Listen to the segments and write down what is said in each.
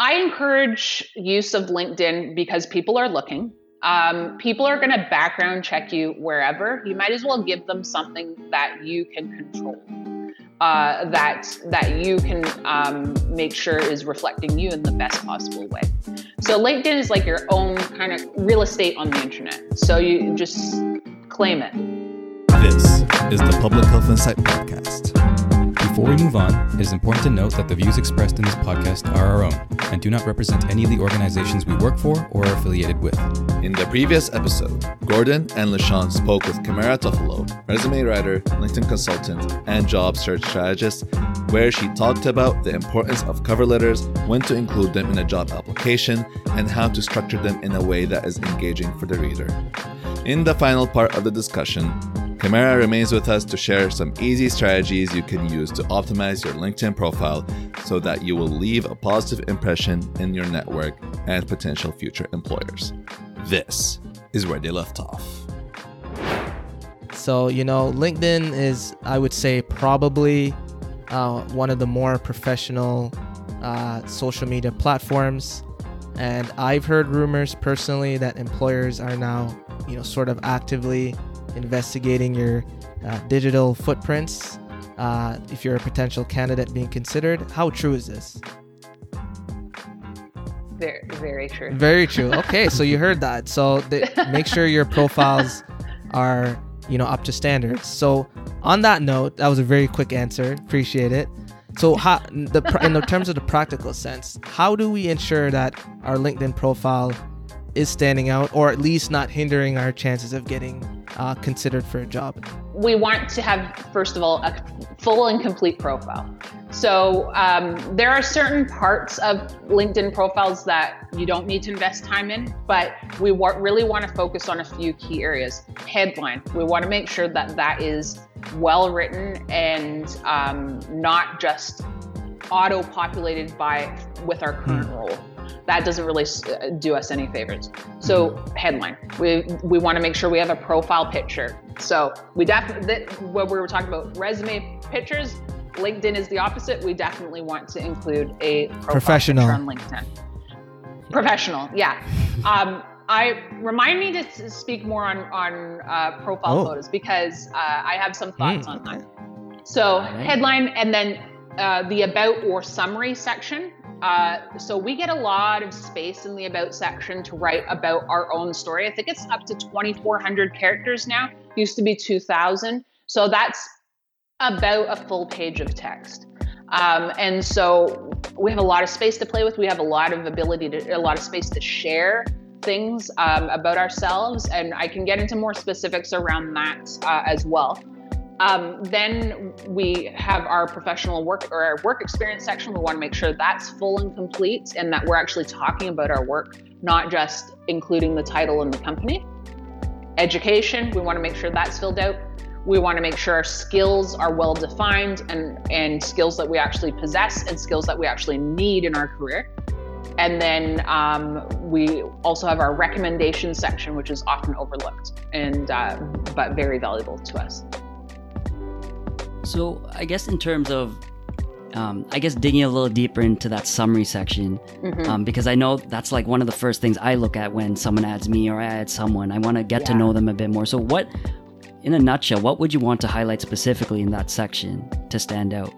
I encourage use of LinkedIn because people are looking. Um, people are going to background check you wherever. You might as well give them something that you can control, uh, that that you can um, make sure is reflecting you in the best possible way. So LinkedIn is like your own kind of real estate on the internet. So you just claim it. This is the Public Health Insight Podcast. Before we move on, it is important to note that the views expressed in this podcast are our own and do not represent any of the organizations we work for or are affiliated with. In the previous episode, Gordon and Leshawn spoke with Kamara Toffolo, resume writer, LinkedIn consultant, and job search strategist, where she talked about the importance of cover letters, when to include them in a job application, and how to structure them in a way that is engaging for the reader. In the final part of the discussion, Kamara remains with us to share some easy strategies you can use to optimize your LinkedIn profile so that you will leave a positive impression in your network and potential future employers. This is where they left off. So, you know, LinkedIn is, I would say, probably uh, one of the more professional uh, social media platforms. And I've heard rumors personally that employers are now, you know, sort of actively investigating your uh, digital footprints uh, if you're a potential candidate being considered. How true is this? Very, very true. Very true. Okay, so you heard that. So the, make sure your profiles are, you know, up to standards. So on that note, that was a very quick answer. Appreciate it. So, how, the in the terms of the practical sense, how do we ensure that our LinkedIn profile is standing out, or at least not hindering our chances of getting uh, considered for a job? We want to have, first of all, a full and complete profile. So um, there are certain parts of LinkedIn profiles that you don't need to invest time in, but we wa- really want to focus on a few key areas. Headline, we want to make sure that that is well written and um, not just auto populated by with our current mm. role that doesn't really uh, do us any favors. So mm-hmm. headline, we we want to make sure we have a profile picture. So we definitely what we were talking about resume pictures. LinkedIn is the opposite. We definitely want to include a professional on LinkedIn. Professional, yeah. Um, I remind me to speak more on on uh, profile oh. photos because uh, I have some thoughts mm. on that. So right. headline and then uh, the about or summary section. Uh, so we get a lot of space in the about section to write about our own story. I think it's up to 2,400 characters now. Used to be 2,000. So that's about a full page of text. Um, and so we have a lot of space to play with. We have a lot of ability to, a lot of space to share things um, about ourselves. And I can get into more specifics around that uh, as well. Um, then we have our professional work or our work experience section. We want to make sure that's full and complete and that we're actually talking about our work, not just including the title and the company. Education, we want to make sure that's filled out. We want to make sure our skills are well defined and, and skills that we actually possess and skills that we actually need in our career. And then um, we also have our recommendation section, which is often overlooked and uh, but very valuable to us. So I guess in terms of um, I guess digging a little deeper into that summary section, mm-hmm. um, because I know that's like one of the first things I look at when someone adds me or I add someone. I want to get yeah. to know them a bit more. So, what, in a nutshell, what would you want to highlight specifically in that section to stand out?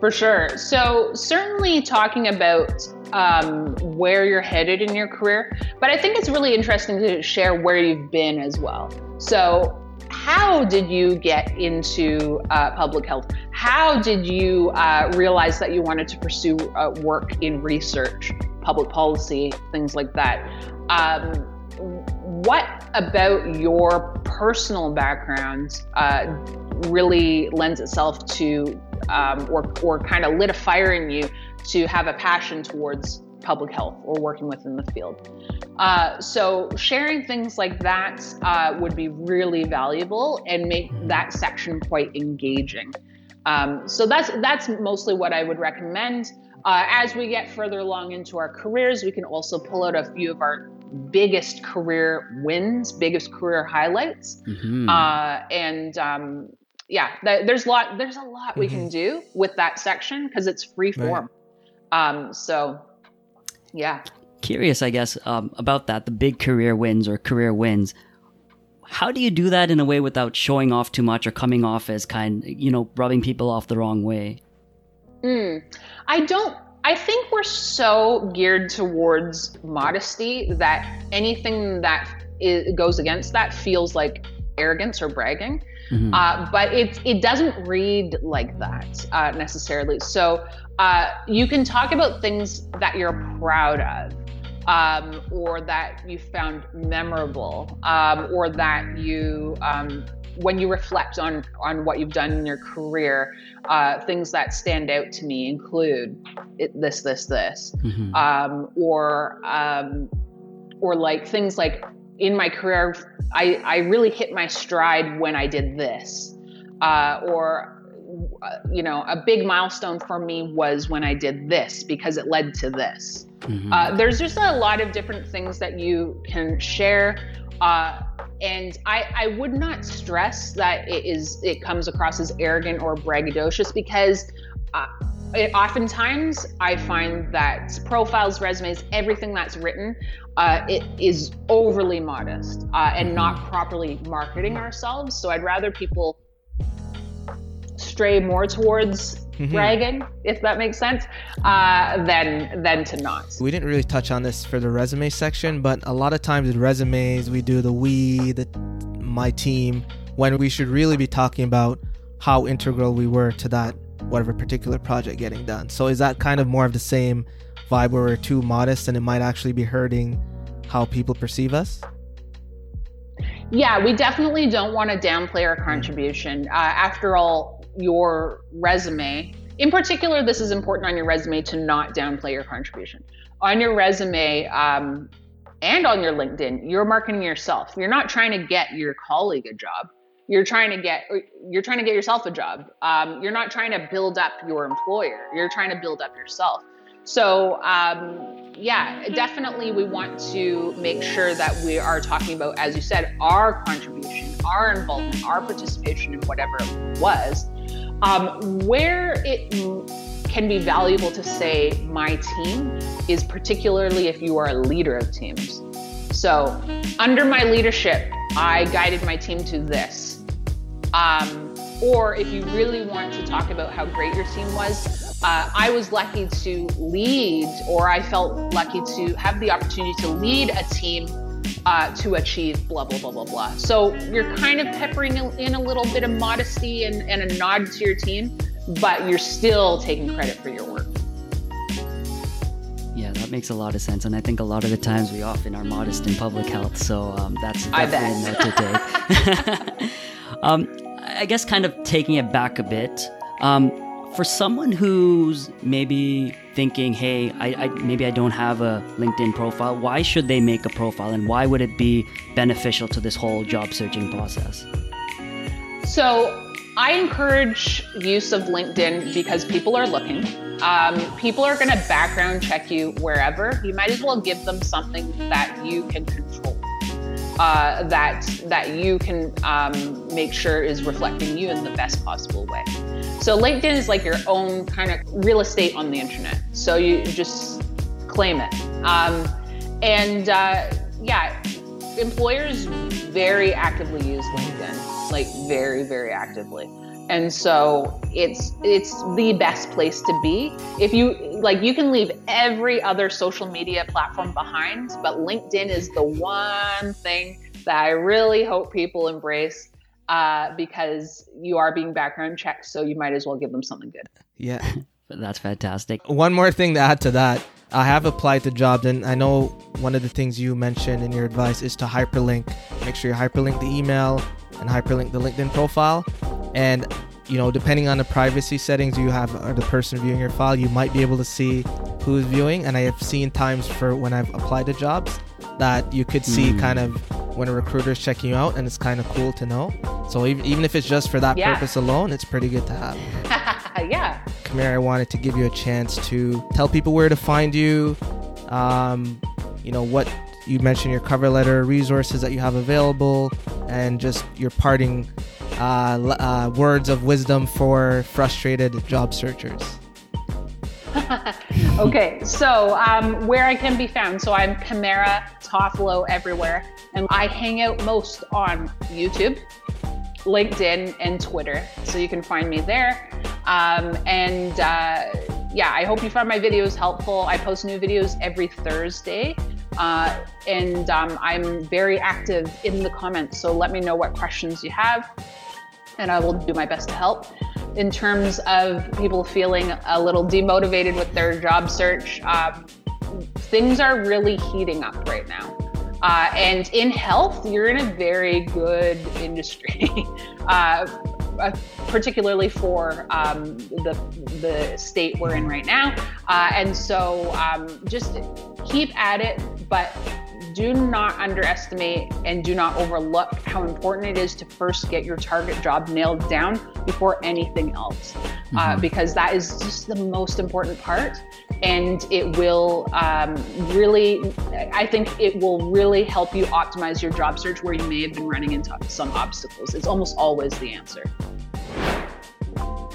For sure. So, certainly talking about um, where you're headed in your career, but I think it's really interesting to share where you've been as well. So, how did you get into uh, public health? How did you uh, realize that you wanted to pursue uh, work in research, public policy, things like that? Um, what about your personal background uh, really lends itself to, um, or, or kind of lit a fire in you to have a passion towards public health or working within the field. Uh, so sharing things like that uh, would be really valuable and make that section quite engaging. Um, so that's that's mostly what I would recommend. Uh, as we get further along into our careers, we can also pull out a few of our biggest career wins, biggest career highlights, mm-hmm. Uh, and um, yeah, th- there's a lot. There's a lot we can mm-hmm. do with that section because it's free form. Right. Um, so Yeah. Curious, I guess, um, about that the big career wins or career wins. How do you do that in a way without showing off too much or coming off as kind, you know, rubbing people off the wrong way? Mm, I don't. I think we're so geared towards modesty that anything that is, goes against that feels like arrogance or bragging. Mm-hmm. Uh, but it it doesn't read like that uh, necessarily. So uh, you can talk about things that you're proud of. Um, or that you found memorable, um, or that you um, when you reflect on on what you've done in your career, uh, things that stand out to me include it, this, this, this, mm-hmm. um, or um, or like things like in my career, I I really hit my stride when I did this, uh, or uh, you know, a big milestone for me was when I did this because it led to this. Mm-hmm. Uh, there's just a lot of different things that you can share. Uh, and I, I would not stress that it is it comes across as arrogant or braggadocious because uh, it, oftentimes I find that profiles, resumes, everything that's written, uh, it is overly modest uh, and not properly marketing ourselves. So I'd rather people stray more towards mm-hmm. bragging, if that makes sense, uh, than than to not. We didn't really touch on this for the resume section, but a lot of times in resumes we do the we, the my team, when we should really be talking about how integral we were to that whatever particular project getting done. So is that kind of more of the same vibe where we're too modest and it might actually be hurting how people perceive us? Yeah, we definitely don't want to downplay our contribution. Uh, after all, your resume. In particular, this is important on your resume to not downplay your contribution. On your resume um, and on your LinkedIn, you're marketing yourself. You're not trying to get your colleague a job. You're trying to get you're trying to get yourself a job. Um, you're not trying to build up your employer. You're trying to build up yourself. So um, yeah, definitely we want to make sure that we are talking about, as you said, our contribution, our involvement, our participation in whatever it was, um, where it can be valuable to say my team is particularly if you are a leader of teams. So, under my leadership, I guided my team to this. Um, or if you really want to talk about how great your team was, uh, I was lucky to lead, or I felt lucky to have the opportunity to lead a team uh, to achieve blah, blah, blah, blah, blah. So you're kind of peppering in a little bit of modesty and, and a nod to your team, but you're still taking credit for your work. Yeah, that makes a lot of sense. And I think a lot of the times we often are modest in public health. So um, that's definitely a note to take. um, I guess kind of taking it back a bit. Um, for someone who's maybe thinking, hey, I, I, maybe I don't have a LinkedIn profile, why should they make a profile and why would it be beneficial to this whole job searching process? So, I encourage use of LinkedIn because people are looking. Um, people are going to background check you wherever. You might as well give them something that you can control, uh, that that you can um, make sure is reflecting you in the best possible way. So LinkedIn is like your own kind of real estate on the internet. So you just claim it. Um, and uh, yeah, employers very actively use LinkedIn, like very, very actively. And so it's it's the best place to be. If you like you can leave every other social media platform behind, but LinkedIn is the one thing that I really hope people embrace uh, because you are being background checked, so you might as well give them something good. Yeah. That's fantastic. One more thing to add to that. I have applied to jobs, and I know one of the things you mentioned in your advice is to hyperlink. Make sure you hyperlink the email and hyperlink the LinkedIn profile. And you know, depending on the privacy settings you have or the person viewing your file, you might be able to see who's viewing. And I have seen times for when I've applied to jobs that you could see mm. kind of when a recruiter is checking you out, and it's kind of cool to know. So even, even if it's just for that yeah. purpose alone, it's pretty good to have. yeah. Kamara, I wanted to give you a chance to tell people where to find you. Um, you know what you mentioned your cover letter, resources that you have available, and just your parting uh, uh, words of wisdom for frustrated job searchers. okay, so um, where I can be found. So I'm Kamara Toffolo everywhere, and I hang out most on YouTube, LinkedIn, and Twitter. So you can find me there. Um, and uh, yeah, I hope you found my videos helpful. I post new videos every Thursday. Uh, and um, I'm very active in the comments. So let me know what questions you have, and I will do my best to help. In terms of people feeling a little demotivated with their job search, um, things are really heating up right now. Uh, and in health, you're in a very good industry. uh, particularly for um, the the state we're in right now. Uh, and so um, just keep at it, but do not underestimate and do not overlook how important it is to first get your target job nailed down before anything else, uh, mm-hmm. uh, because that is just the most important part. And it will um, really, I think it will really help you optimize your job search where you may have been running into some obstacles. It's almost always the answer.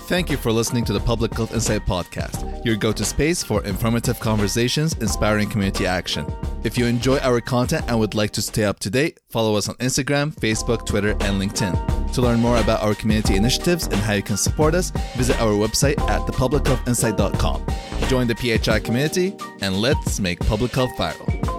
Thank you for listening to the Public Health Insight Podcast, your go to space for informative conversations, inspiring community action. If you enjoy our content and would like to stay up to date, follow us on Instagram, Facebook, Twitter, and LinkedIn. To learn more about our community initiatives and how you can support us, visit our website at thepublichealthinsight.com. Join the PHI community and let's make public health viral.